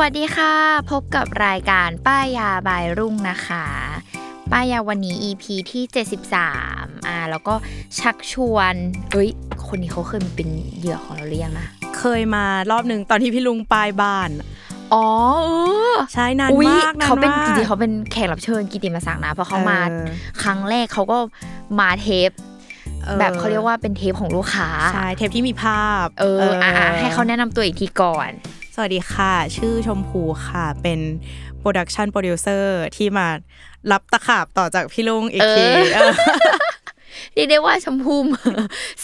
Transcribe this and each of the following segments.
วัสดีค่ะ พบกับรายการป้ายยาบายรุ่งนะคะ ป้ายยาวันนี้ EP ที่ 73อ่าแล้วก็ชักชวนเอ้ย คนนี้เขาเคยเป็นเหยื่อของเราหรือยังนะเคยมารอบหนึ่งตอนที่พี่ลุงปลายบ้าน อ๋อเออใช่นานอุ๊ยมากนานเขาเป็นมากจริงๆเขาเป็นแขกรับเชิญกิตติมศักดิ์นะเพราะเขามาเออครั้งแรกเขาก็มาเทปออแบบเขาเรียกว่าเป็นเทปของลูกค้า ใช่ เทปที่มีภาพ เอออะอะให้เขาแนะนำตัวอีกทีก่อน สวัสดีค่ะ ชื่อชมพูค่ะ เป็น production producer ที่มารับตะขาบต่อจากพี่ลุงอีกทีเออเออเรียกได้ว่าชมพู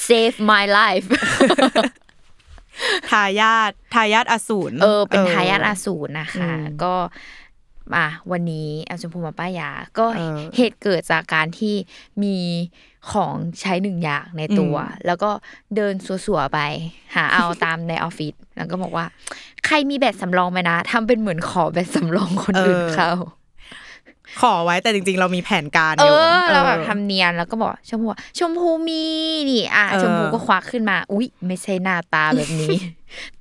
save my life ทายาททายาทอสูรเออ เป็นทายาทอสูรนะคะอืมก็อะวันนี้เอาชมพูมาป้ายยาก็เออเหตุเกิดจากการที่มี ของใช้หนึ่งอย่างในตัวอืมแล้วก็เดินสัวๆไป หาเอาตามในออฟฟิศแล้วก็บอกว่า ใครมีแบตสำรองไหมนะทำเป็นเหมือนขอแบตสำรองคนอื่นเขาขอไว้แต่จริง ๆ เรามีแผนการเออยู่อเราแบบออทำเนียนแล้วก็บอกชมพูว่าชมพูมีนี่อะเออชมพูก็ควักขึ้นมา อุ๊ย ไม่ใช่หน้าตาแบบนี้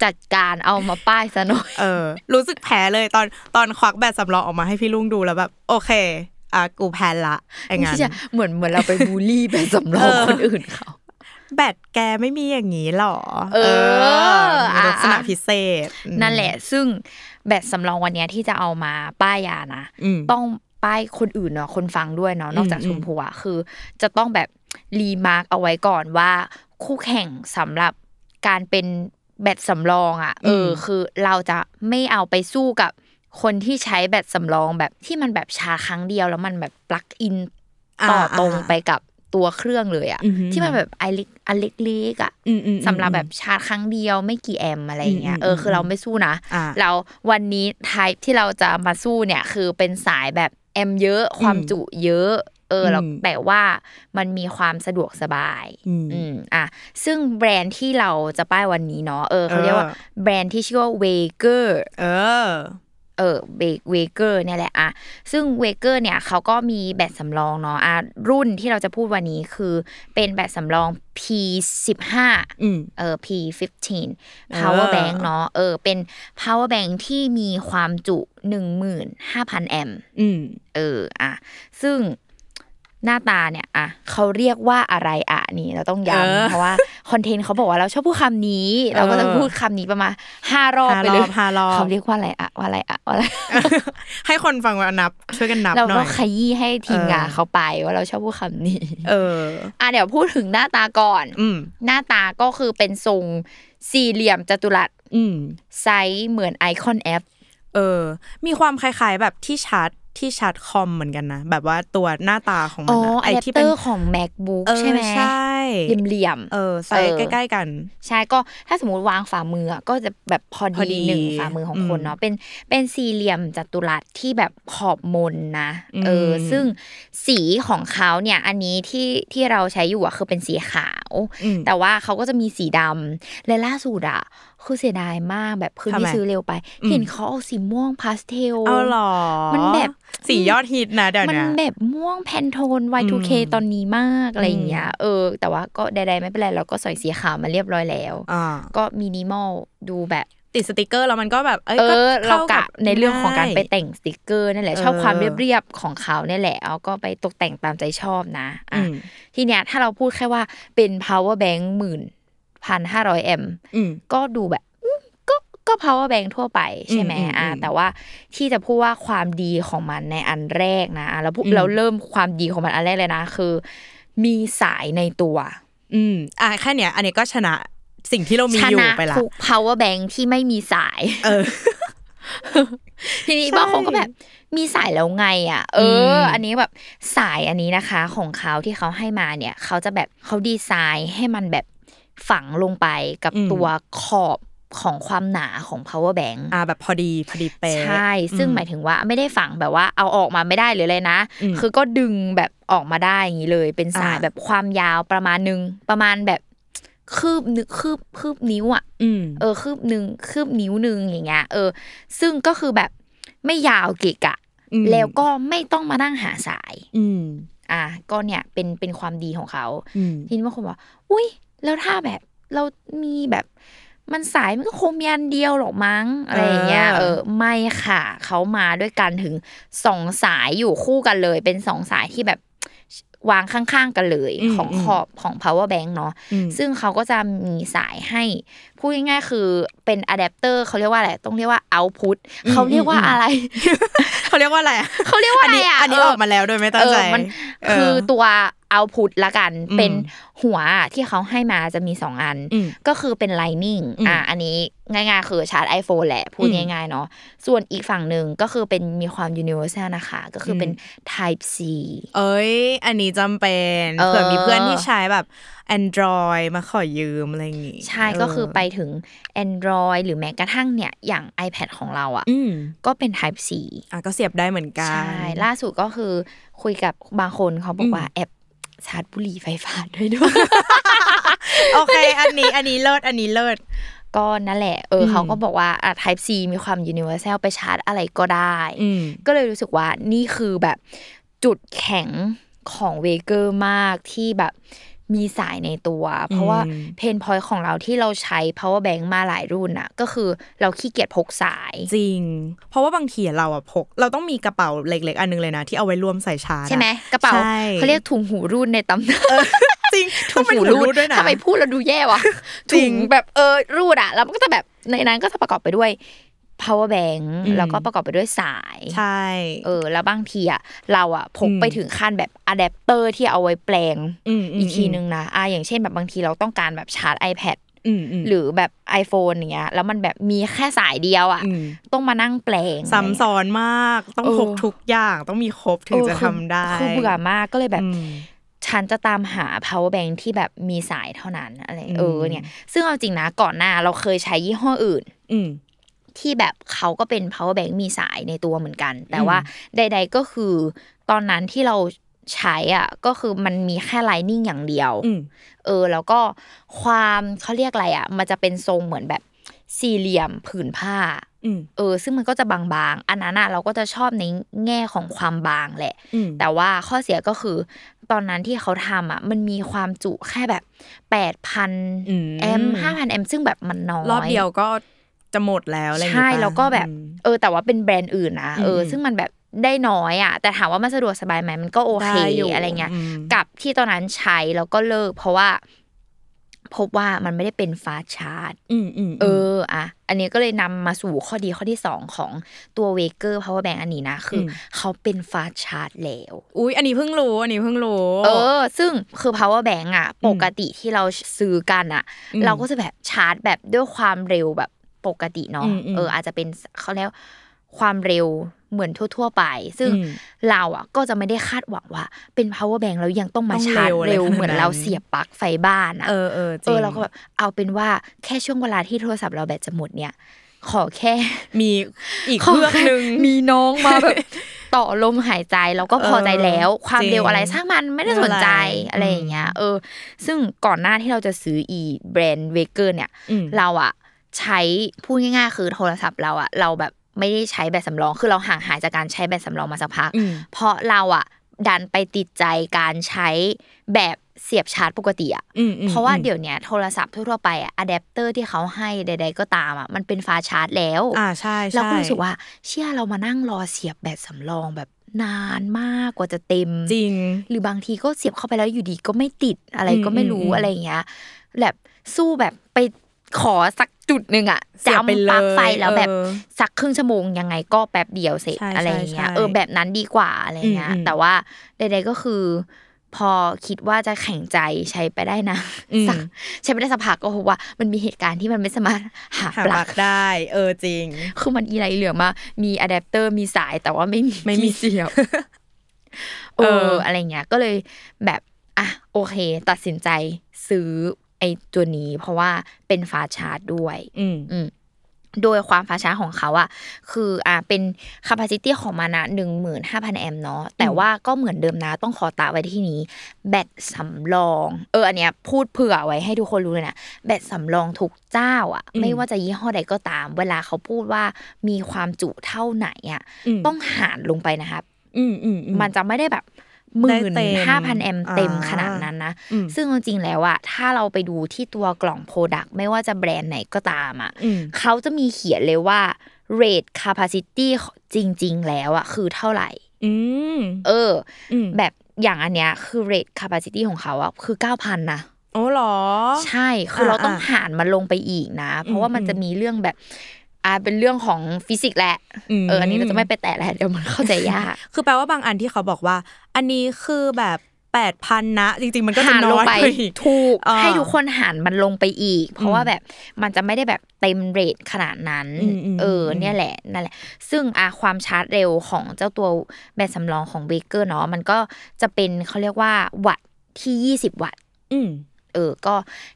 จัดการเอามาป้ายซะหน่อยเออ รู้สึกแพ้เลยตอนตอนควักแบตสำรองออกมาให้พี่ลุงดูแล้วแบบ โอเค อะกูแพ้ละอย่างไม่งั้นใช่เหมือนเหมือนเราไปบูลลี่ไปสำรองเออคนอื่นเขาแบตแกไม่มีอย่างนี้หรอ เออมีลักษณะอะพิเศษอืมนั่นแหละ ซึ่งแบตสำรองวันเนี้ยที่จะเอามาป้ายยานะอืมต้องป้ายคนอื่นเนาะ คนฟังด้วยเนาะ นอกจากอืมชมพูอะคือ จะต้องแบบรีมาร์กเอาไว้ก่อนว่า คู่แข่งสำหรับการเป็นแบตสำรองอะเอออคือเราจะไม่เอาไปสู้กับ คนที่ใช้แบตสำรองแบบที่มันแบบชาร์จครั้งเดียว แล้วมันแบบปลั๊กอินต่ออาตรงไปกับตัวเครื่องเลยอะอือหือที่มันแบบไอเล็กอันเล็กๆอะอืมอืมสำหรับแบบชาร์จครั้งเดียวไม่กี่แอมป์อะไรอย่างเงี้ยอืมเอออืมคือเราไม่สู้นะอ่าเราวันนี้ไทป์ที่เราจะมาสู้เนี่ยคือเป็นสายแบบแอมป์เยอะความจุเยอะเออแล้วอืมแต่ว่ามันมีความสะดวกสบายอืมอืมอะซึ่งแบรนด์ที่เราจะป้ายวันนี้เนาะเออเขาเรียกว่าเออแบรนด์ที่ชื่อว่า Veger เออ เออ Veger เนี่ยแหละอะซึ่ง Veger เนี่ยเขาก็มีแบตสำรองเนาะอะรุ่นที่เราจะพูดวันนี้คือเป็นแบตสำรอง P15 อืมเออ P15 power เออ bank เนาะเออเป็น power bank ที่มีความจุ 15,000 แอมป์อืมเอออะซึ่ง หน้าตาเนี่ยอะเขาเรียกว่าอะไรอะนี่เราต้องเออย้ำเพราะว่าcontent เขาบอกว่าเราชอบพูดคำนี้ เราก็จะเออพูดคำนี้ประมาณห้ารอบไปเลยห้ารอบเขาเรียกว่าอะไรอะว่าอะไรอะว่าอะไรให้คนฟังว่านับ ช่วยกันนับเราหน่อยก็ขยี้ให้ทีมงานเออเขาไปว่าเราชอบพูดคำนี้ เอออะเดี๋ยวพูดถึงหน้าตาก่อนอืมหน้าตาก็คือเป็นทรงสี่เหลี่ยมจัตุรัสอืมไซส์เหมือน icon app เออ มีความคล้ายๆแบบที่ชาร์จ ที่ชาร์จคอมเหมือนกันนะ แบบว่าตัวหน้าตาของมัอ๋นออะอะแดปที่เตเป็อนร์ของ macbook เออใช่ไหมใช่เหลี่ยมๆเออใส่เออใกล้ๆกัน ใช่ก็ถ้าสมมติวางฝ่ามืออะก็จะแบบพอพอดีดีหนึ่งฝ่ามือของอืมคนเนาะเป็นเป็นสี่เหลี่ยมจัตุรัสที่แบบขอบมนนะเอออืมซึ่งสีของเขาเนี่ยอันนี้ที่ที่เราใช้อยู่อะคือเป็นสีขาวอืมแต่ว่าเขาก็จะมีสีดำและล่าสุดอะ คือเสียดายมากแบบคือทำไมที่ซื้อเร็วไปอืมเห็นเขาเอาสีม่วงพาสเทลเอาหรอ มันแบบสียอดฮิตนะเดี๋ยวมันเนี้ยแบบม่วง Pantone Y2K อืมตอนนี้มากอะไรอย่างเงี้ยเออ แต่ว่าก็ใดๆไม่เป็นไรเราก็ใส่สีขาวมาเรียบร้อยแล้วอ่าก็มินิมอลดูแบบติดสติกเกอร์แล้วมันก็แบบ เอ้ยเอก็อเราข้กะในเรื่องของการไปง่ยแต่งสติกเกอร์นั่นแหละเออชอบความเรียบๆของเขาเนี่ยแหละเอาก็ไปตกแต่งตามใจชอบนะอะอืมทีเนี้ยถ้าเราพูดแค่ว่าเป็น power bank หมื่น พันห้าร้อยแอมป์อืมก็ดูแบบอืมก็ก็ power bank ทั่วไปใช่ไหมอืมอืมอ่าอืมแต่ว่าที่จะพูดว่าความดีของมันในอันแรกนะอะเราพูดอืมเราเริ่มความดีของมันอันแรกเลยนะ คือ มีสายในตัว อืมอะแค่เนี้ย อันนี้ก็ชนะสิ่งที่เรามีชอยู่นะไปละทุก power bank ที่ไม่มีสาย เออ ทีนี้ใช่บางคนก็แบบ มีสายแล้วไง อะ เอออมอันนี้แบบสายอันนี้นะคะ ของเขาที่เขาให้มาเนี่ย เขาจะแบบเขาดีไซน์ให้มันแบบ ฝังลงไปกับตัวขอบของความหนาของ power bank อ่าแบบพอดีพอดีเป๊ะใช่ ซึ่งหมายถึงว่าไม่ได้ฝังแบบว่าเอาออกมาไม่ได้หรืออะไรนะอืมคือก็ดึงแบบออกมาได้อย่างนี้เลย เป็นสายอ่าแบบความยาวประมาณนึง ประมาณแบบคืบนึงคืบคืบนิ้วอะอืมเออคืบหนึ่งคืบนิ้วหนึ่งอย่างเงี้ยเออ ซึ่งก็คือแบบไม่ยาวเกะกะอืมแล้วก็ไม่ต้องมานั่งหาสาย อืมอะก็เนี่ยเป็นเป็นความดีของเขาอืมทีนี้บางคนบอกอุ้ย แล้วถ้าแบบเรามีแบบมันสายมันก็คงมีอันเดียวหรอกมั้งอะไรอย่างเงี้ยเออเออไม่ค่ะเขามาด้วยกันถึงสองสายอยู่คู่กันเลย เป็นสองสายที่แบบวางข้างๆกันเลยอืมของอืมขอบของ power bank เนาะอืมซึ่งเขาก็จะมีสายให้พูดง่ายๆคือเป็นอะแดปเตอร์เขาเรียกว่าอะไรต้องเรียกว่าเอาพุตอืมเขาเรียกว่าอืมอะไรเขาเรียกว่าอะไรอะเขาเรียกว่าอันอะไรนี้อะอันนี้เออกมาแล้วโดยไม่ตั้งใจเออมันเออคือตัว เอาพุตละกันอืมเป็นหัวที่เขาให้มาจะมีสองอันอืมก็คือเป็น Lightning อืมอะอันนี้ง่ายๆ คือชาร์จ iPhone แหละ พูดอืมง่ายๆ เนาะส่วนอีกฝั่งหนึ่งก็คือเป็นมีความ universal นะคะ ก็คือเป็น Type C เอ้ย อันนี้จำเป็นเออเผื่อมีเพื่อนที่ใช้แบบ Android มาขอยืมอะไรอย่างงี้ ใช่ก็คือไปถึง Android หรือแม้กระทั่งเนี่ยอย่าง iPad ของเราอะอืมก็เป็น Type C อะก็เสียบได้เหมือนกัน ใช่ ล่าสุดก็คือคุยกับบางคนเขาบอกว่าแอบ ชาร์จบุหรี่ไฟฟ้าด้วยด้วยโอเค อันนี้อันนี้เลิศอันนี้เลิศก็นั่นแหละ เอออมเขาก็บอกว่าอะ Type C มีความ universal ไปชาร์จอะไรก็ได้อืมก็เลยรู้สึกว่านี่คือแบบจุดแข็งของ Veger มากที่แบบ มีสายในตัว เพราะว่าอืม pain point ของเราที่เราใช้ power bank มาหลายรุ่นอะก็คือเราขี้เกียจพกสายจริง เพราะว่าบางทีเราอะพก เราต้องมีกระเป๋าเล็ก ๆ อันนึงเลยนะ ที่เอาไว้รวมใส่ชาร์จอะใช่ไหมกระเป๋าใช่เขาเรียกถุงหูรูดในตำนานจริงถุงหูต้องเป็นรูดด้วยนะทำไมพูดแล้วดูแย่วะจริงถุงแบบเออรูดอะแล้วมันก็จะแบบในนั้นก็จะประกอบไปด้วย power bank อืมแล้วก็ประกอบไปด้วยสาย ใช่ เออ แล้วบางทีอะเราอะพกอืมไปถึงขั้นแบบอะแดปเตอร์ที่เอาไว้แปลงอืมอืมอีกทีนึงนะอะอย่างเช่นแบบบางทีเราต้องการแบบชาร์จ iPad อืมอืมหรือแบบ iPhone อย่างเงี้ย แล้วมันแบบมีแค่สายเดียวอะอืมต้องมานั่งแปลงซ้ำซ้อนมาก ต้องเออพกทุกอย่าง ต้องมีครบถึงเออจะคือทำได้คือเบื่อมากก็เลยแบบอืมฉันจะตามหา power bank ที่แบบมีสายเท่านั้นอะไรอืมเออเนี่ย ซึ่งเอาจริงนะก่อนหน้าเราเคยใช้ยี่ห้ออื่นอืม ที่แบบเขาก็เป็น power bank มีสายในตัวเหมือนกัน แต่อืมว่าใด ๆก็คือ ตอนนั้นที่เราใช้อะก็คือมันมีแค่ lining อย่างเดียวอืมเออ แล้วก็ความเขาเรียกอะไรอะ มันจะเป็นทรงเหมือนแบบสี่เหลี่ยมผืนผ้าอืมเออ ซึ่งมันก็จะบางๆ อันนั้นอะเราก็จะชอบในแง่ของความบางแหละอืมแต่ว่าข้อเสียก็คือ ตอนนั้นที่เขาทำอะ มันมีความจุแค่แบบแปดพันอืมแอมห้าพันแอมซึ่งแบบมันน้อยรอบเดียวก็ จะหมดแล้วอะไรอย่างใช่เงี้ยแล้วก็แบบอืมเออ แต่ว่าเป็นแบรนด์อื่นนะเอออมซึ่งมันแบบได้น้อยอะ แต่ถามว่ามันสะดวกสบายไหมมันก็โอเคได้อยู่อะไรเงี้ยอืมกับที่ตอนนั้นใช้แล้วก็เลิก เพราะว่า พบว่ามันไม่ได้เป็นฟาสต์ชาร์จอืมอืมเออ อะ อันนี้ก็เลยนำมาสู่ข้อดีข้อที่สองของตัวเวเกอร์ power bank อันนี้นะ คืออมเขาเป็นฟาสต์ชาร์จแล้ว อุ้ยอันนี้เพิ่งรู้ อันนี้เพิ่งรู้ เออ ซึ่งคือ power bank อะ ปกติที่เราซื้อกันอะอืมเราก็จะแบบชาร์จแบบด้วยความเร็วแบบ ปกติเนาะอืมอืมเออ อาจจะเป็นเขาเรียกความเร็วเหมือนทั่ว ๆ ไป ซึ่งอืมเราอะก็จะไม่ได้คาดหวังว่า เป็น power bank แล้วยังต้องมาต้องชาร์จเร็วอะไรเร็วขนาดเหมือนเรานั้นเสียบปลั๊กไฟบ้านอะเออเออจเอริงอเราก็แบบเอาเป็นว่าแค่ช่วงเวลาที่โทรศัพท์เราแบตจะหมดเนี่ย ขอแค่มีอีกเครื่องหนึ่งมีน้องมาแบบต่อลมหายใจแล้วก็พอใจแล้วเออความจริงเร็วอะไรช่างมันไม่ได้สนใจไม่เป็นไรอะไรอย่างเงี้ย เออ ซึ่งก่อนหน้าที่เราจะซื้ออีแบรนด์ Veger เนี่ยอืมเราอะ ใช้พูดง่ายๆ คือโทรศัพท์เราอะเราแบบไม่ได้ใช้แบตสำรองคือเราห่างหายจากการใช้แบตสำรองมาสักพักอืมเพราะเราอะดันไปติดใจการใช้แบบเสียบชาร์จปกติอะอืมอืมเพราะว่าอืมเดี๋ยวเนี้ยโทรศัพท์ทั่วๆไปอะอะแดปเตอร์ที่เขาให้ใด ๆ ก็ตามอะมันเป็น fast charge แล้ว อ่าใช่ใช่เราก็รู้สึกว่าเชื่อเรามานั่งรอเสียบแบตสำรองแบบนานมากกว่าจะเต็มจริง หรือบางทีก็เสียบเข้าไปแล้วอยู่ดีก็ไม่ติดอะไรก็ไม่รู้อืมอืมอะไรอย่างเงี้ยแบบสู้แบบไป ขอสักจุดหนึ่งอะเสียบไปจำเลยปลั๊กไฟแล้วแบบเออสักครึ่งชั่วโมงยังไงก็แป๊บเดียวเสร็จใช่อะไรอย่างเงี้ยใช่เออแบบนั้นดีกว่าอะไรเงี้ยอืมอืมแต่ว่าใดๆก็คือ พอคิดว่าจะแข่งใจใช้ไปได้นะอืมสักใช้ไปได้สักพักก็พบว่ามันมีเหตุการณ์ที่มันไม่สามารถหาหาปปลั๊ลักกได้ เออจริง คือมันอีไรเหลือมามีอะแดปเตอร์มีสายแต่ว่าไม่มีไม่มีที่เสียบเอเออออะไรเงี้ยก็เลยแบบอะโอเค ตัดสินใจซื้อ ไอ้ตัวนี้ เพราะว่าเป็นฟ้าชาร์จด้วย อืมอืมโดยความฟ้าชาร์จของเขาอะคืออ่าเป็น capacity ของมันอะหนึ่งหมื่นห้าพันแอมเนาะแต่ว่าก็เหมือนเดิมนะต้องขอตาไว้ที่นี้ แบตสำรอง เอออันเนี้ยพูดเผื่อไว้ให้ทุกคนรู้เลยนะแบตสำรองทุกเจ้าอะอืมไม่ว่าจะยี่ห้อใดก็ตาม เวลาเขาพูดว่ามีความจุเท่าไหนอะอืมต้องหารลงไปนะครับอืมอืมอืมมันจะไม่ได้แบบ ได้หมื่นเต็มห้าพันแอมป์เต็มอ่าขนาดนั้นนะอืมซึ่งจริงๆแล้วอะถ้าเราไปดูที่ตัวกล่อง product ไม่ว่าจะแบรนด์ไหนก็ตามอะอืมเขาจะมีเขียนเลยว่า rate capacity จริง ๆ แล้วอะคือเท่าไหร่อืมเอออืมแบบอย่างอันเนี้ยคือ rate capacity ของเขาอะคือ9,000นะโอ้เหรอ ใช่ คือเราต้องอ่าหารมันลงไปอีกนะ เพราะว่ามันอืมจะมีเรื่องแบบ อ่าเป็นเรื่องของฟิสิกส์แหละมเอออันนี้เราจะไม่ไปแตะแล้วเดี๋ยวมันเข้าใจยาก คือแปลว่าบางอันที่เขาบอกว่า อันนี้คือแบบแปดพันนะ จริง ๆ มันก็จะหารน้ลงอยไปไปอีกถูกอ่าให้ทุกคนหารมันลงไปอีก เพราะว่าอืมแบบมันจะไม่ได้แบบเต็มเรทขนาดนั้นอืมอืมเอออมเนี่ยแหละนั่นแหละ ซึ่งอาความชาร์จเร็วของเจ้าตัวแบตสำรองของเบเกอร์เนาะมันก็จะเป็นเขาเรียกว่าวัตต์ที่20วัตต์อืม เออ ก็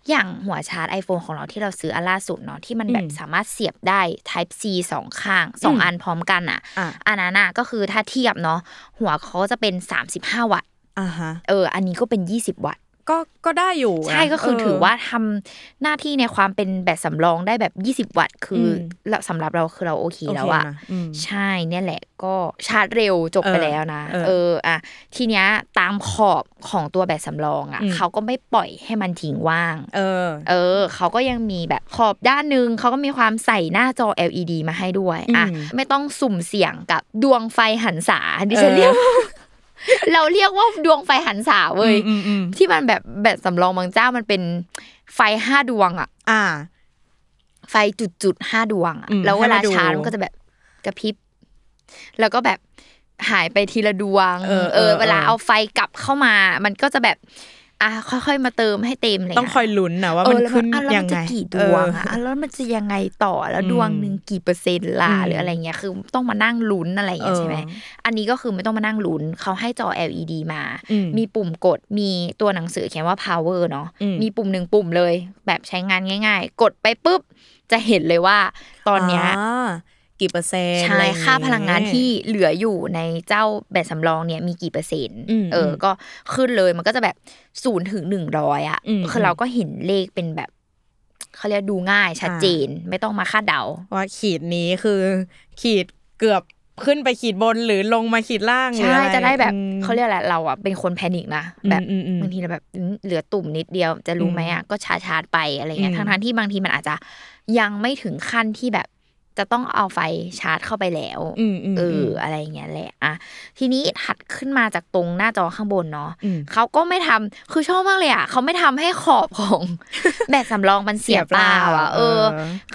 อย่างหัวชาร์จ iPhone ของเราที่เราซื้ออันล่าสุดเนาะที่มันแบบอืมสามารถเสียบได้ Type C สองข้างสองอืมอันพร้อมกันอะอะอันนั้นน่ะก็คือถ้าเทียบเนาะหัวเขาจะเป็น 35 วัตต์อ่าฮะเออ อันนี้ก็เป็น 20 วัตต์ ก็ก็ได้อยู่นะใช่ก็คือเถือว่าทำหน้าที่ในความเป็นแบตสำรองได้แบบ 20 วัตต์คืออมเราสำหรับเราคือเราโอเคโอเคแล้วอะนะอืมใช่เนี่ยแหละก็ชาร์จเร็วจบไปเออแล้วนะ เออเอออะทีเนี้ยตามขอบของตัวแบตสำรองอะอืมเขาก็ไม่ปล่อยให้มันทิ้งว่าง เออ เออเขาก็ยังมีแบบขอบด้านหนึ่งเขาก็มีความใส่หน้าจอ LED มาให้ด้วยอะอืมไม่ต้องสุ่มเสี่ยงกับดวงไฟหันษาดิฉันเออเรียก เราเรียกว่าดวงไฟหันษาเว้ยอืมอืมที่มันแบบแบตสำรองบางเจ้ามันเป็นไฟห้าดวงอะอ่า ไฟจุดจุดๆห้าดวงอะอืมแล้วเวลาให้มาดูชาร์จมันก็จะแบบกระพริบ แล้วก็แบบหายไปทีละดวง เออเออเออเวลาเออเอาไฟกลับเข้ามา มันก็จะแบบ อะค่อยๆมาเติมให้เต็มอะไรต้องคอยลุ้นนะว่าเอมันอแล้วขึ้นอะแล้วยัมังนจะไงกี่ดวงอะเออแล้วมันจะยังไงต่อแล้วอืมดวงหนึ่งกี่เปอร์เซ็นต์ล่ะอืมหรืออะไรเงี้ยคือต้องมานั่งลุ้นอะไรอย่างเงี้ยใช่ไหมเอออันนี้ก็คือไม่ต้องมานั่งลุ้นเขาให้จอ LED มาอืมมีปุ่มกดมีตัวหนังสือเขียนว่า power เนาะอืมมีปุ่มหนึ่งปุ่มเลย แบบใช้งานง่าย ๆ กดไปปุ๊บจะเห็นเลยว่าตอนเนี้ยา กี่เปอร์เซ็นต์ใช่อะไรอย่ค่าพลังงานที่เหลืออยู่ในเจ้าแบตสำรองเนี่ยมีกี่เปอร์เซ็นต์อืมเออ ก็ขึ้นเลยมันก็จะแบบศูนย์ถึงหนึ่งร้อยอะอืมคือเราก็เห็นเลขเป็นแบบเขาเรียกดูง่ายชัดเจนไม่ต้องมาคาดเดาว่าขีดนี้คือ ขีดเกือบขึ้นไปขีดบนหรือลงมาขีดล่างหรือใช่อรจะได้แบบอืมเขาเรียกอะไรเราอะเป็นคนแพนิคนะอืมแบบอืมอืมบางทีเราแบบอืมเหลือตุ่มนิดเดียวจะรู้ไหมอะก็ชาชาร์จไปอะไรเงี้ยอืมทั้งทั้งๆที่บางทีมันอาจจะยังไม่ถึงขั้นที่แบบ จะต้องเอาไฟชาร์จเข้าไปแล้วอืมอืมเออมอะไรอย่างเงี้ยแหละอะทีนี้ถัดขึ้นมาจากตรงหน้าจอข้างบนเนาะอืมเขาก็ไม่ทำคือชอบมากเลยอะเขาไม่ทำให้ขอบของแบตสำรองมันเสียเปล่าอะเออ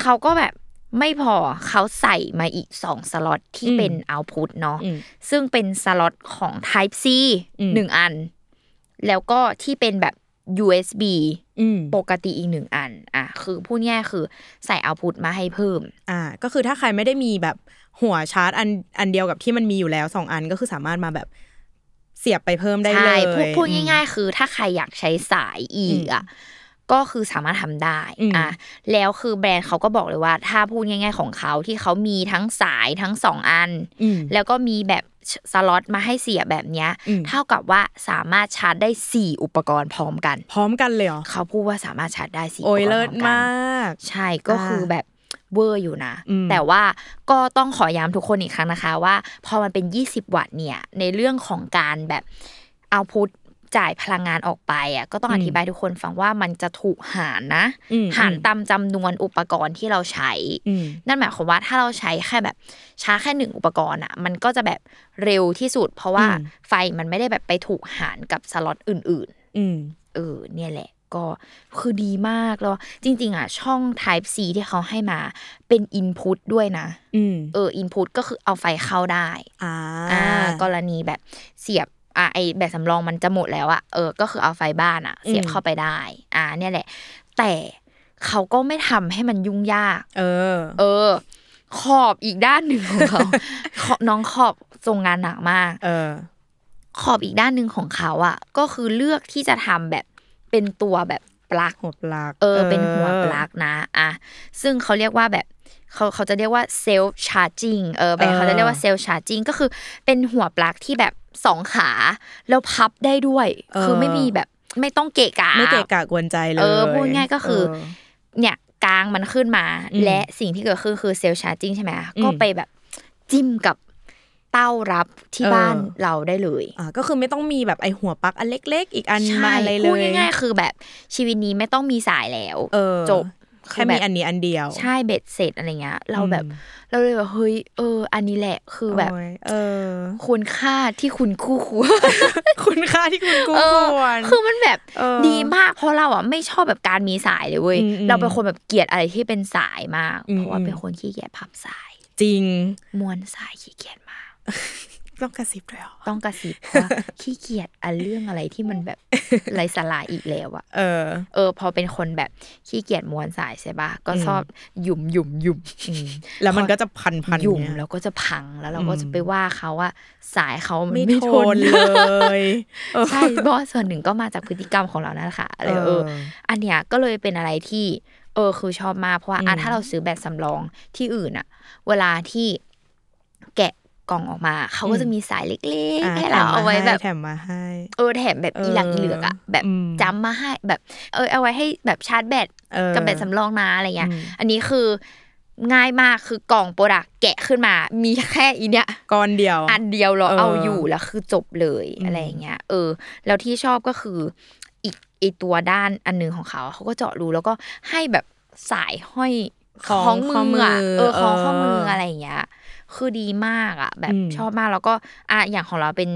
เขาก็แบบไม่พอเขาใส่มาอีกสองสล็อตที่อืมเป็นเอาพุตเนาะอืมซึ่งเป็นสล็อตของ Type C อืมหนึ่งอัน แล้วก็ที่เป็นแบบ USB อืม ปกติอีกหนึ่งอัน อะ คือพูดง่ายๆคือใส่เอาพุตมาให้เพิ่ม อ่า ก็คือถ้าใครไม่ได้มีแบบหัวชาร์จอันอันเดียวกับที่มันมีอยู่แล้วสองอันก็คือสามารถมาแบบเสียบไปเพิ่มได้เลใช่ยพูดพูดอืมง่าย ๆ คือ ถ้าใครอยากใช้สายอีกอะก็คือสามารถทำได้อืมอะ แล้วคือแบรนด์เขาก็บอกเลยว่า ถ้าพูดง่าย ๆ ของเขาที่เขามีทั้งสายทั้งสองอันอืมแล้วก็มีแบบสล็อตมาให้เสียบแบบเนี้ยอืมเท่ากับว่าสามารถชาร์จได้ 4 อุปกรณ์พร้อมกัน พร้อมกันเลยเหรอเขาพูดว่าสามารถชาร์จได้สี่โอ้ยอุปกรณ์เลิศพร้อกันมาก ใช่ก็คือแบบเวอร์อยู่นะอืมแต่ว่าก็ต้องขอย้ำทุกคนอีกครั้งนะคะ ว่าพอมันเป็น 20 วัตต์เนี่ย ในเรื่องของการแบบเอาพุท จ่ายพลังงานออกไปอะก็ต้องอธิบายทุกคนฟังว่ามันจะถูกหารนะอืมหารตามจำนวนอุปกรณ์ที่เราใช้อืมนั่นหมายความว่าถ้าเราใช้แค่แบบชาร์จแค่หนึ่งอุปกรณ์อะ มันก็จะแบบเร็วที่สุด เพราะว่าอืมไฟมันไม่ได้แบบไปถูกหารกับสล็อตอื่น ๆ อืมเออ เนี่ยแหละก็คือดีมากแล้วจริง ๆ อะ ช่อง Type C ที่เขาให้มาเป็น Input ด้วยนะอืมเออ Input ก็คือเอาไฟเข้าได้ อ่าอ่ากรณีแบบเสียบ อะไอแบบสำรองมันจะหมดแล้วอะเออ ก็คือเอาไฟบ้านอะเสียบอืมเข้าไปได้ อ่า เนี่ยแหละ แต่เขาก็ไม่ทำให้มันยุ่งยาก เออ เออ ขอบอีกด้านหนึ่งของเขาขอบน้องขอบทรงงานหนักมาก เออ ขอบอีกด้านหนึ่งของเขาอะก็คือเลือกที่จะทำแบบเป็นตัวแบบปลั๊กหัวปลักเออ เป็นหัวปลั๊กนะอะซึ่งเขาเรียกว่าแบบเขาเขาจะเรียกว่า self-charging เออแบบเขาจะเรียกว่า self-charging ก็คือเป็นหัวปลั๊กที่แบบ สองขา แล้วพับได้ด้วย คือไม่มีแบบไม่ต้องเกะกะไม่เกะกะกวนใจเลยเออพูดง่ายก็คือเเนี่ยกลางมันขึ้นมาอืมและสิ่งที่เกิดขึ้นคือ self-charging ใช่ไหมอืมก็ไปแบบจิ้มกับเต้ารับที่เออบ้านเราได้เลยอ่าก็คือไม่ต้องมีแบบไอหัวปลั๊กอันเล็ก ๆ อีกอันใช่มาอะไรเลยพูดง่ายๆคือแบบชีวิตนี้ไม่ต้องมีสายแล้ว เออจบ แค่มีอันนี้อันเดียว ใช่เบ็ดเสร็จอะไรเงี้ย เราแบบอืมเราเลยแบบเฮ้ยเออ อันนี้แหละคือแบบโยเออ คุณค่าที่คุณคู่ควรคุณค่าที่คุณกู้เอคอวรคือมันแบบเออดีมากเพราะเราอะไม่ชอบแบบการมีสายเลยเว้ยอืมอืมเราเป็นคนแบบเกลียดอะไรที่เป็นสายมากอืมเพราะว่าอืมเป็นคนขี้เกียจพับสาย จริงม้วนสายขี้เกียจมาก ต้องกระซิบด้วยเหรอต้องกระซิบเพราะว่าขี้เกียจอันเรื่องอะไรที่มันแบบไร้สาระอีกแล้วอะเออ เออ พอเป็นคนแบบขี้เกียจม้วนสายใช่ปะก็อืมชอบหยุ่มหยุ่มหยุ่มแล้วมันก็จะพันพันหยุ่มเนี่ยแล้วก็จะพังแล้วเราก็อืมจะไปว่าเขาว่าสายเขามันไม่ไม่ททนนเลยเออใช่เพราะว่าส่วนหนึ่งก็มาจากพฤติกรรมของเรานั่นแหละค่ะอะไรเออ อันเนี้ยก็เลยเป็นอะไรที่ เออ คือชอบมากเพราะว่าอะอืมถ้าเราซื้อแบบสำรองที่อื่นอะเวลาที่แกะ กล่องออกมา เขาก็จะมีสายเล็กอะๆให้เราเอาไว้แบบแถมมาให้เออแถมแบบเอออีหลังอีเหลือกอะแบบอืมจำมาให้แบบเออเอาไว้ให้แบบชาร์จแบตเออกับแบตสำรองนะอะไรเงี้ยอืมอันนี้คือง่ายมากคือกล่องโปรดักแกะขึ้นมา มีแค่อีเนี้ยก้อนเดียว อันเดียวเราเออเอาอยู่แล้วคือจบเลยอืมอะไรอย่างเงี้ยเออ แล้วที่ชอบก็คืออีกไอตัวด้านอันหนึงของเขาเขาก็เจาะรูแล้วก็ให้แบบสายห้อยของมืออะเออของข้อมืออะไรอย่างเงี้ย คือดีมากอะแบบอืมชอบมากแล้วก็อะอย่างของเราเป็น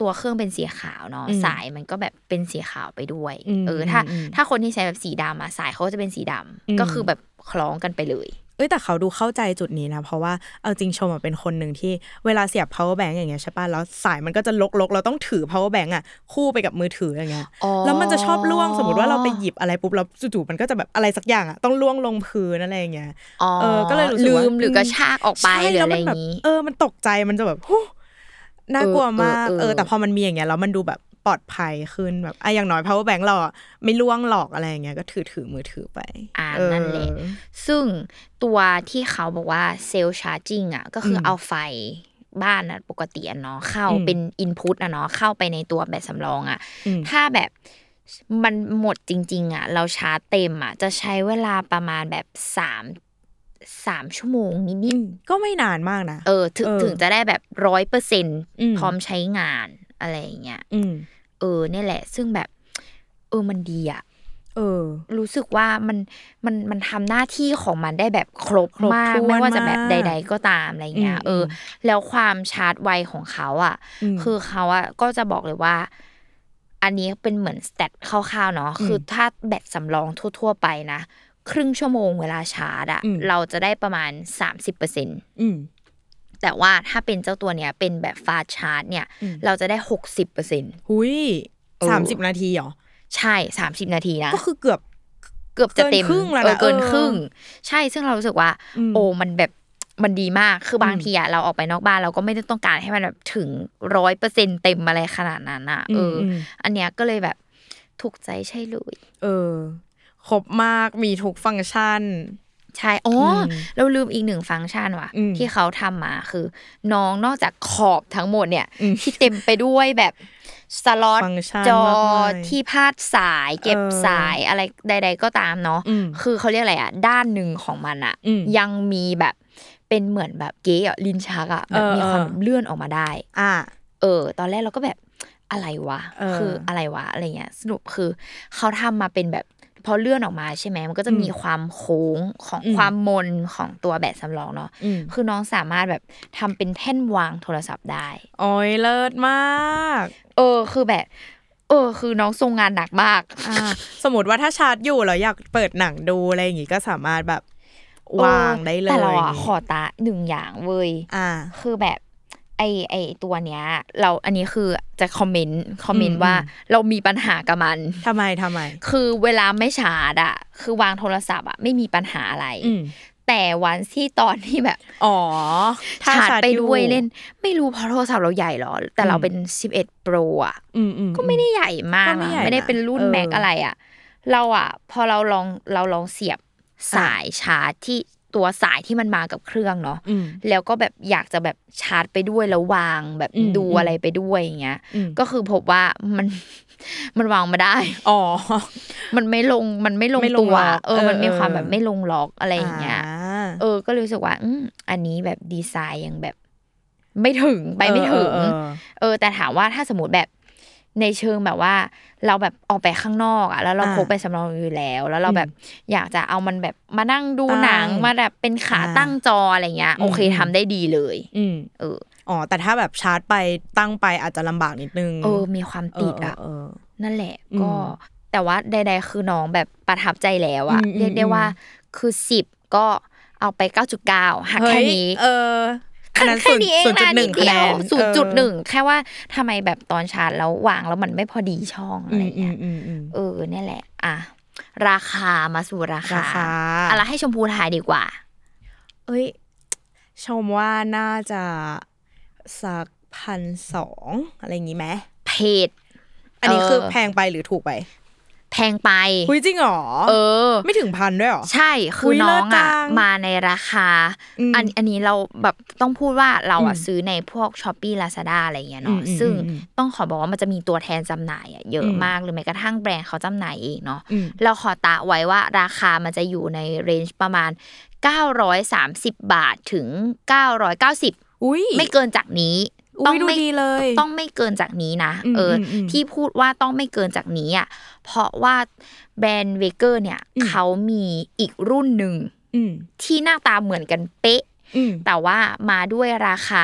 ตัวเครื่องเป็นสีขาวเนาะอืมสายมันก็แบบเป็นสีขาวไปด้วยอืมเออถ้าอืมถ้าคนที่ใช้แบบสีดำอะสายเขาก็จะเป็นสีดำอืมก็คือแบบคล้องกันไปเลย เอ้ยแต่เขาดูเข้าใจจุดนี้นะ เพราะว่าเอาจริงชมอะเป็นคนหนึ่งที่เวลาเสียบ power bank อย่างเงี้ยใช่ป่ะแล้วสายมันก็จะลกๆ เราต้องถือ power bank อะคู่ไปกับมือถืออย่างเงี้ยอ๋อแล้วมันจะชอบล่วงสมมติว่าเราไปหยิบอะไรปุ๊บแล้วจู่ๆมันก็จะแบบอะไรสักอย่างอะต้องล่วงลงพื้นอะไรอย่างเงี้ยอ๋อเออก็เลยรู้สึกลืว่ามหรือกระชากออกไปใช่หรือแล้วอะไรมันอแบบย่างนี้เออมันตกใจมันจะแบบฮู้น่ากลัวมากเออเออเออแต่พอมันมีอย่างเงี้ยแล้วมันดูแบบ ปลอดภัยขึ้นแบบอะอย่างน้อย power bank เราอะไม่ล่วงหลอกอะไรอย่างเงี้ยก็ถือถือมือถือไป อ่าเออนั่นแหละซึ่งตัวที่เขาบอกว่าเซลล์ชาร์จิ่งอะก็คืออมเอาไฟบ้านอะปกติอะเนาะเข้าอืมเป็นอินพุตอะเนาะเข้าไปในตัวแบตสำรองอะอืมถ้าแบบมันหมดจริง ๆอะเราชาร์จเต็มอะจะใช้เวลาประมาณแบบสามสามชั่วโมงนิดอืมก็ไม่นานมากนะๆเออ ถึงเออถึงจะได้แบบร้อยเปอร์เซ็นอืมพร้อมใช้งาน อะไรอย่างเงี้ยอืม เออเนี่ยแหละ ซึ่งแบบ เออมันดีอะเออ รู้สึกว่ามันมันมันทำหน้าที่ของมันได้แบบครบครบมากถ้วนไม่ว่าจะแบบมากใด ๆ ก็ตามอะไรเงี้ยอืมเออ แล้วความชาร์จไวของเขาอะ อืมคือเขาอะก็จะบอกเลยว่า อันนี้เป็นเหมือนสเตตคร่าวๆเนาะอืมคือถ้าแบตสำรองทั่ว ๆ ไปนะ ครึ่งชั่วโมงเวลาชาร์จอะ อืม เราจะได้ประมาณ 30%เปอร์เซ็น อืม แต่ว่าถ้าเป็นเจ้าตัวเนี้ยเป็นแบบฟาชาร์จเนี่ยอืมเราจะได้60%เปอร์เซ็นหุยเออสามสิบนาทีเหรอ ใช่30นาทีนะ ก็คือเกือบเกือบจะเต็มเกินครึ่งแล้วนะเออเกินเออครึ่ง ใช่ซึ่งเรารู้สึกว่าอืมโอ้มันแบบมันดีมากคือบางอืมทีอะเราออกไปนอกบ้านเราก็ไม่ได้ต้องการให้มันแบบถึงร้อยเปอร์เซ็นเต็มอะไรขนาดนั้นอะเอออมอันเนี้ยก็เลยแบบถูกใจใช่เลย เออครบมากมีทุกฟังก์ชัน ใช่อ๋ออมเราลืมอีกหนึ่งฟังก์ชันว่ะอืมที่เขาทำมาคือ น้องนอกจากขอบทั้งหมดเนี่ยอืมที่เต็มไปด้วยแบบสล็อตฟังก์ชันจอมากมายที่พาดสายเก็บเออสายอะไรใด ๆ ก็ตามเนาะอืมคือเขาเรียกอะไรอะ ด้านหนึ่งของมันอะอืมยังมีแบบเป็นเหมือนแบบเก๋อะลิ้นชักอะแบบเออมีความเออเลื่อนออกมาได้ อ่า เออ ตอนแรกเราก็แบบอะไรวะเออคืออะไรวะอะไรเงี้ยสรุปคือเขาทำมาเป็นแบบ พอเลื่อนออกมาใช่ไหมมันก็จะมีความโค้งของอืมความมนของตัวแบตสำรองเนาะอืมคือน้องสามารถแบบทำเป็นแท่นวางโทรศัพท์ได้โอ้ยเลิศมาก เออคือแบบเออ คือน้องทรงงานหนักมากอ่าสมมติว่าถ้าชาร์จอยู่แล้วอยากเปิดหนังดูอะไรอย่างงี้ก็สามารถแบบวางได้เลยแต่เราอะย่งงี้ขอตาหนึ่งอย่างเว้ยอ่า คือแบบ ไอไอตัวเนี้ย เราอันนี้คือจะคอมเมนต์คอมเมนอืต์มว่าอืมเรามีปัญหากับมันทำไมทำไม คือเวลาไม่ชาร์จอะคือวางโทรศัพท์อะไม่มีปัญหาอะไรอืมแต่วันที่ตอนที่แบบ อ๋อถ้ชาร์จไปอด้วยเล่น ไม่รู้เพราะโทรศัพท์เราใหญ่เหรอ แต่เราอืมเป็น11 Pro อะอืมอืมก็ไม่ได้ใหญ่มากก็ไม่นะใหญ่ไม่ได้เป็นรุ่นนะเออแม็กอะไรอะเราอะพอเราลองเราลองเสียบสายชาร์จที่ ตัวสายที่มันมากับเครื่องเนาะอืมแล้วก็แบบอยากจะแบบชาร์จไปด้วยแล้ววางแบบอืมดูอืมอะไรไปด้วยอย่างเงี้ยอืมก็คือพบว่ามันมันวางมาได้ อ๋อ มันไม่ลง มันไม่ลงไม่ลงตัวล็อกเออ มันมีเออความเออแบบไม่ลงล็อกอะไรอย่างเงี้ยาเออ ก็เลยรู้สึกว่า อืมอันนี้แบบดีไซน์ยังแบบ ไม่ถึง ไปไม่ถึง เออเออเออแต่ถามว่าถ้าสมมติแบบ ในเชิงแบบว่า เราแบบออกไปข้างนอกอะแล้วเราอ่าพกไปสำรองอยู่แล้ว แล้วเราอืมแบบอยากจะเอามันแบบมานั่งดูตั้งหนังมาแบบเป็นขาอ่าตั้งจออะไรเงี้ยอืมโอเคอืมทำได้ดีเลย อืมเอออ๋อแต่ถ้าแบบชาร์จไปตั้งไปอาจจะลำบากนิดนึงเออมีความติดอะเออนั่นแหละอืมก็ แต่ว่าใด ๆ คือน้องแบบประทับใจแล้วอะอืมอืมเรียกได้ว่าอืมคือสิบก็เอาไปเก้าจุดเก้าหักเฮ้แค่ยนี้ เออ อันนั้นแค่นี้เองศูนย์จุดนะหนินึ่ดงเดียวคะแนนศูนย์จุดหนึ่งเออแค่ว่าทำไมแบบตอนชาร์จแล้ววางแล้วมันไม่พอดีช่องอะไรอืมอืเงี้มยอืมอืมเออเนี่ยแหละ อะราคามาสู่ราคาราคาอะไรให้ชมพูทายดีกว่า เอ้ย ชมว่าน่าจะสักพันสองอะไรอย่างงี้ไหมเพจอันนี้คือเออแพงไปหรือถูกไป แพงไปคุยจริงเหรอเออ ไม่ถึงพันด้วยเหรอ ใช่คืออุ๊ยน้องเลิศจัอะงมาในราคาอืมอันอันนี้เราแบบต้องพูดว่าเราอะอืมซื้อในพวกช้อปปี้ลาซาด้าอะไรเงี้ยอืเนาะมอืมซึ่งอืมต้องขอบอกว่ามันจะมีตัวแทนจำหน่ายอะเยอะอืมมากหรือแม้กระทั่งแบรนด์เขาจำหน่ายเองเนาะอืมเราขอตะไว้ว่าราคามันจะอยู่ในเรนจ์ประมาณ 930 บาทถึง 990อุ้ยไม่เกินจากนี้ อุ๊ยดูไม่ดีเลย ต้องไม่เกินจากนี้นะอืมเอออมอืมที่พูดว่าต้องไม่เกินจากนี้อะเพราะว่าแบรนด์เวเกอร์เนี่ยอืมเขามีอีกรุ่นหนึ่งอืมที่หน้าตาเหมือนกันเป๊ะอืมแต่ว่ามาด้วยราคา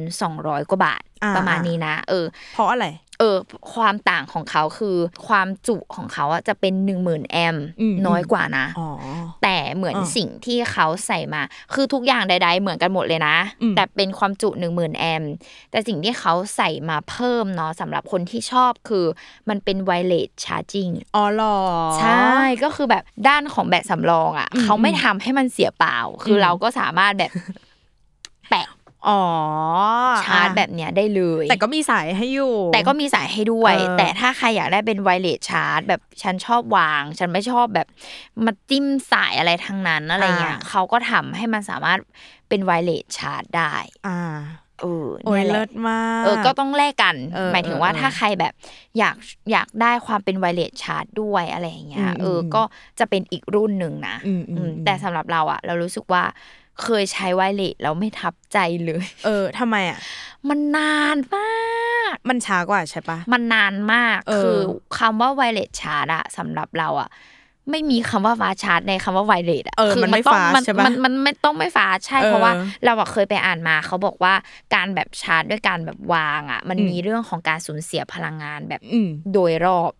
1,200 กว่าบาทอ่าประมาณนี้นะ เออ เพราะอะไร เออความต่างของเขาคือความจุของเขาอะจะเป็น10,000แอมป์อืมน้อยกว่านะอ๋อแต่เหมือนอ่าสิ่งที่เขาใส่มา คือทุกอย่างใด ๆ เหมือนกันหมดเลยนะอืมแต่เป็นความจุ10,000แอมป์แต่สิ่งที่เขาใส่มาเพิ่มเนาะสำหรับคนที่ชอบคือมันเป็นไวเลสชาร์จิ่งอ๋อเหรอใช่ก็คือแบบด้านของแบตสำรองอะอืมเขาไม่ทำให้มันเสียเปล่า คืออมเราก็สามารถแบบแปะ อ๋อชาร์จแบบเนี้ยได้เลย แต่ก็มีสายให้อยู่ แต่ก็มีสายให้ด้วยเออแต่ถ้าใครอยากได้เป็นไวเลสชาร์จ แบบฉันชอบวาง ฉันไม่ชอบแบบมาจิ้มสายอะไรทั้งนั้นอะไรเงี้ยเขาก็ทำให้มันสามารถเป็นไวเลสชาร์จได้ อ่าเออโอ้ยเนี่ยแหเลิละศมากเออก็ต้องแลกกันเออหมายถึงว่าเออถ้าใครแบบอยากอยากได้ความเป็นไวเลสชาร์จด้วยอะไรอย่างเงี้ยอืมเอออมก็จะเป็นอีกรุ่นหนึ่งนะอืมอืมอืมอืมแต่สำหรับเราอะเรารู้สึกว่า เคยใช้ไวเลสแล้วไม่ทับใจเลย เออทำไมอะ มันนานมาก มันช้ากว่าใช่ปะ มันนานมากเออคือคำว่าไวเลสชาร์จอะสำหรับเราอะไม่มีคำว่าฟาชาร์จในคำว่าไวเลสอะเออคืมันไม่ต้องฟาสมันใช่ปะมันมันไม่ต้องไม่ฟาสใช่เออเพราะว่า เราอะเคยไปอ่านมาเขาบอกว่าการแบบชาร์จด้วยการแบบวางอะมันอืมมีเรื่องของการสูญเสียพลังงานแบบอืมโดยรอบอ่า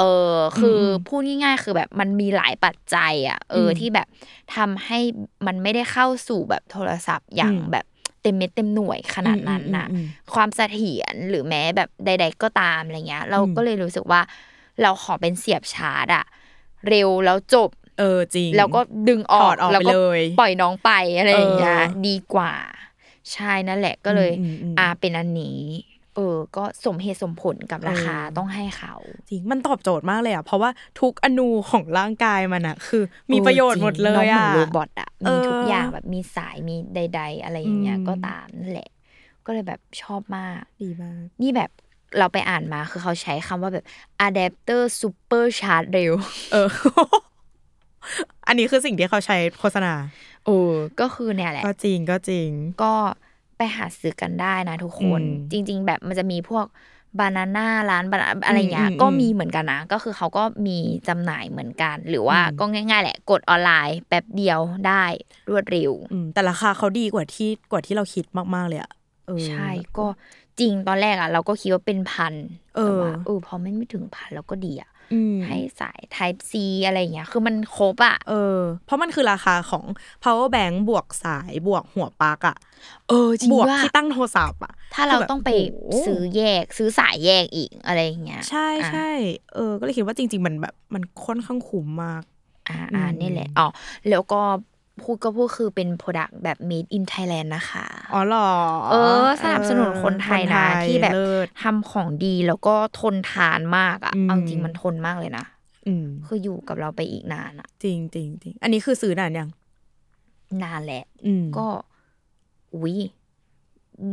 เออ คืออมพูดง่ายๆ คือแบบมันมีหลายปัจจัย อะ เอออมที่แบบทำให้มันไม่ได้เข้าสู่แบบโทรศัพท์อย่างอืมแบบเต็มเม็ดเต็มหน่วยขนาดนั้นน่ะอืมอืมอืมความเสถียรหรือแม้แบบใด ๆ ก็ตามอะไรเงี้ย เราอืมก็เลยรู้สึกว่า เราขอเป็นเสียบชาร์จอะเร็วแล้วจบ เออจริง แล้วก็ดึงออถอกดออกแล้วก็ไปเลยปล่อยน้องไปอะไรอย่างเงี้ยเออดีกว่าใช่นั่นแหละก็เลยอืมอืมอืมอ่าเป็นอันนี้ เออ ก็สมเหตุสมผลกับราคาเออต้องให้เขา จริง มันตอบโจทย์มากเลยอะ เพราะว่าทุกอนูของร่างกายมันอะ คือ มีประโยชน์หมดเลยน้องเหมือะอนโรบอทอะ มีทุกเออออย่างแบบมีสายมีใด ๆ อะไรอย่างเงี้ยอืมก็ตามนั่นแหละ ก็เลยแบบชอบมาก ดีมาก นี่แบบเราไปอ่านมาคือเขาใช้คำว่าแบบ adapter super charge เร็ว เออ อันนี้คือสิ่งที่เขาใช้โฆษณาโอ้ก็คือเนี่ยแหละ ก็จริงก็จริง ก็ ไปหาซื้อกันได้นะทุกคนอืมจริง ๆ แบบมันจะมีพวกบานาน่าร้านบานาอะไรอย่างเงี้ยอืมอืมก็มีเหมือนกันนะ ก็คือเขาก็มีจำหน่ายเหมือนกัน หรือว่าอืมก็ง่าย ๆ แหละ กดออนไลน์แป๊บเดียวได้รวดเร็วอืมแต่ราคาเขาดีกว่าที่กว่าที่เราคิดมาก ๆ เลยอะเออใช่ก็จริงตอนแรกอะเราก็คิดว่าเป็นพันเออแต่ว่าเออพอไม่ไม่ถึงพันเราก็ดีอะอืม ให้สาย Type C อะไรอย่างเงี้ย คือมันครบอะเออ เพราะมันคือราคาของ power bank บวกสายบวกหัวปลั๊กอะเออจริงบวกว่าที่ตั้งโทรศัพท์อะถ้าเราคืแบบต้องไปโอ้โหซื้อแยก ซื้อสายแยกอีกอะไรอย่างเงี้ย ใช่อะใช่เออ ก็เลยคิดว่าจริง ๆ มันแบบมันค่อนข้างคุ้มมาก อ่าอ่าอืมนี่แหละอ๋อแล้วก็ พูดก็พูดคือเป็น Product แบบ made in Thailand นะคะ อ๋อเหรอ เออ สนับสนุนคนไทยนะคนไทยที่แบบเลิศทำของดีแล้วก็ทนทานมากอะอืมเอาจริงมันทนมากเลยนะอืมคืออยู่กับเราไปอีกนานอะ จริงจริงจริงอันนี้คือซื้อนานยัง นานแหละอืมก็ อุ้ย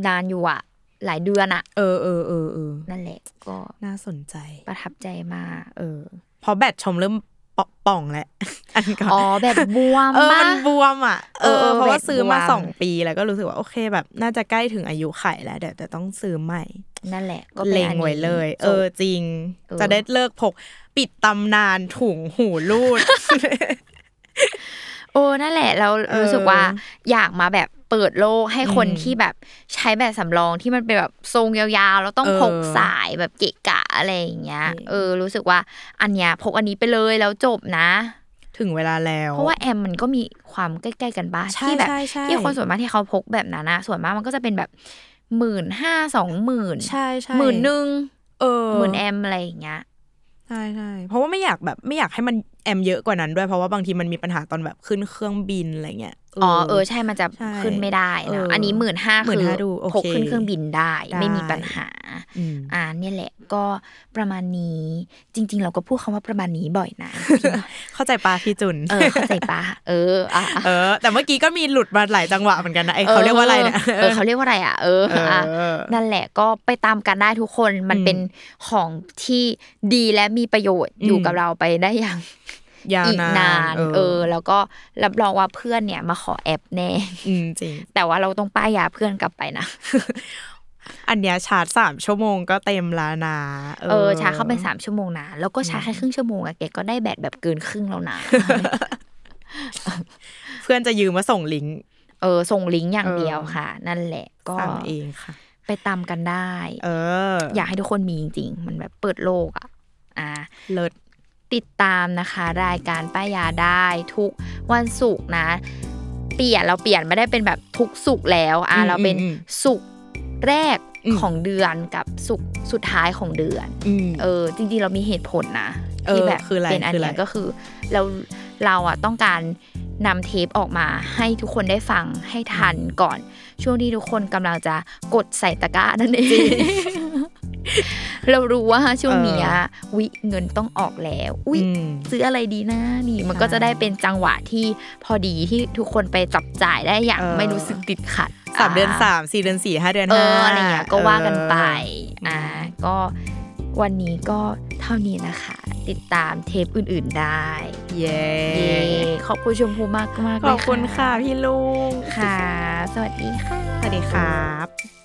นานอยู่อะ หลายเดือนอะ เออเออเออเออนั่นแหละ ก็น่าสนใจ ประทับใจมากเออเพราะแบตชมเริ่ม ปะป่องแล้วอันก่อนอ๋อแบบบวมเออปะมันบวมอะเอเอออเออเพราะว่าแบตซื้อมาบวมสองปีแล้วก็รู้สึกว่าโอเคแบบ น่าจะใกล้ถึงอายุไขแล้วเดี๋ยวจะต้องซื้อใหม่ นั่นแหละ ก็ป็นเล็งอันนี้ไว้เลยจบเออจริงเออจะได้เลิกพกปิดตำนานถุงหูรูดโอ้นั่นแหละ เราเออรู้สึกว่าอยากมาแบบ เปิดโลกให้คนอืมที่แบบใช้แบบสำรองที่มันเป็นแบบทรงยาวๆ แล้วต้องเออพกสายแบบเกะกะอะไรอย่างเงี้ยจริงเออ รู้สึกว่าอันเนี้ยพกอันนี้ไปเลยแล้วจบนะ ถึงเวลาแล้ว เพราะว่าแอมมันก็มีความใกล้ๆกันบ้างใช่ที่แบบใช่ใช่ที่คนส่วนมากที่เขาพกแบบนั้นนะส่วนมากมันก็จะเป็นแบบหมื่นห้าสองหมื่นใช่ใช่หมื่นหนึ่งเออหมื่นแอมอะไรอย่างเงี้ยใช่ใช่เพราะว่าไม่อยากแบบไม่อยากให้มัน แอมเยอะกว่านั้นด้วยเพราะว่าบางทีมันมีปัญหาตอนแบบขึ้นเครื่องบินอะไรเงี้ยอ๋อเออใช่มันจะใช่ขึ้นไม่ได้เอนะออัอันนี้หมื่นห้าคือ15,000ดูโอเคพกขึ้นเครื่องบินได้ได้ไม่มีปัญหา อืมอ่าเนี่ยแหละก็ประมาณนี้จริง ๆ เราก็พูดคำว่าประมาณนี้บ่อยนะเข้าใจปะพี่จุนเออเข้าใจปะเอออะอะเออ แต่เมื่อกี้ก็มีหลุดมาหลายจังหวะเหมือนกันนะไอเขาเรียกว่าอะไรเนี่ยเออเขาเรียกว่าอะไรอะเออเอออะนั่นแหละก็ไปตามกันได้ทุกคนมันอืมเป็นของที่ดีและมีประโยชน์อยู่อืมกับเราไปได้อย่างยาวอีกนานนานเออ แล้วก็รับรองว่าเพื่อนเนี่ยมาขอแอปแน่อืมจริงแต่ว่าเราต้องป้ายยาเพื่อนกลับไปนะ อันเนี้ยชาร์จสามชั่วโมงก็เต็มแล้วนะเออชาร์จเข้าไปสามชั่วโมงนะแล้วก็ชาร์จแค่ครึ่งชั่วโมงอะแกก็ได้แบตแบบเกินครึ่งแล้วนะเพื่อนจะยืมมาส่งลิงก์เออ ส่งลิงก์อย่างเออเดียวค่ะ นั่นแหละ ก็สั่งเองค่ะ ไปตามกันได้ เออ อยากให้ทุกคนมีจริงๆ มันแบบเปิดโลกอะ อ่า เลิศติดตามนะคะ รายการป้ายยาได้ทุกวันศุกร์นะ เปลี่ยนเราเปลี่ยนไม่ได้เป็นแบบทุกศุกร์แล้ว อ่าอืมเราเป็นอืมศุกร์ แรกอืมของเดือนกับศุกร์สุดท้ายของเดือนอืมเออ จริงๆเรามีเหตุผลนะเออที่แบบคืออะไรเป็นอันคืออะไรเนี้ยก็คือเราเราอะต้องการนำเทปออกมาให้ทุกคนได้ฟังให้ทันก่อน ช่วงที่ทุกคนกำลังจะกดใส่ตะกร้านั่นเอง เรารู้ว่าช่วงเนี้ยวิเงินต้องออกแล้วอุ้ยอืมซื้ออะไรดีนะนี่มันใช่ก็จะได้เป็นจังหวะที่พอดีที่ทุกคนไปจับจ่ายได้อย่างเออไม่รู้สึกติดขัดสามเดือนอ่สามสี่เดือนสี่ห้าเดือนเอห้าออะไรเงี้ยก็ว่ากันไปเอออ่อ่าก็วันนี้ก็เท่านี้นะคะ ติดตามเทปอื่น ๆได้ เย้เย้ขอบคุณชมพูมากมากๆขเลยอบคุณค่ะพี่ลุงค่ะ สวัสดีค่ะ สวัสดีครับ